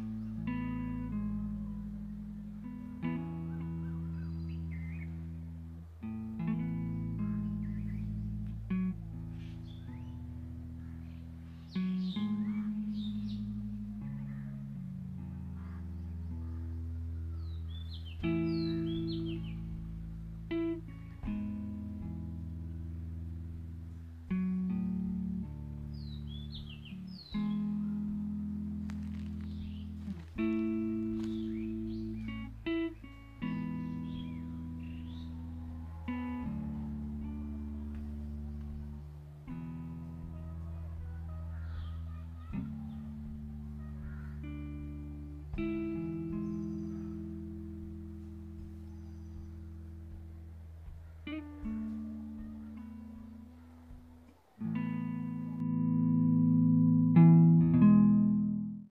Mm-hmm.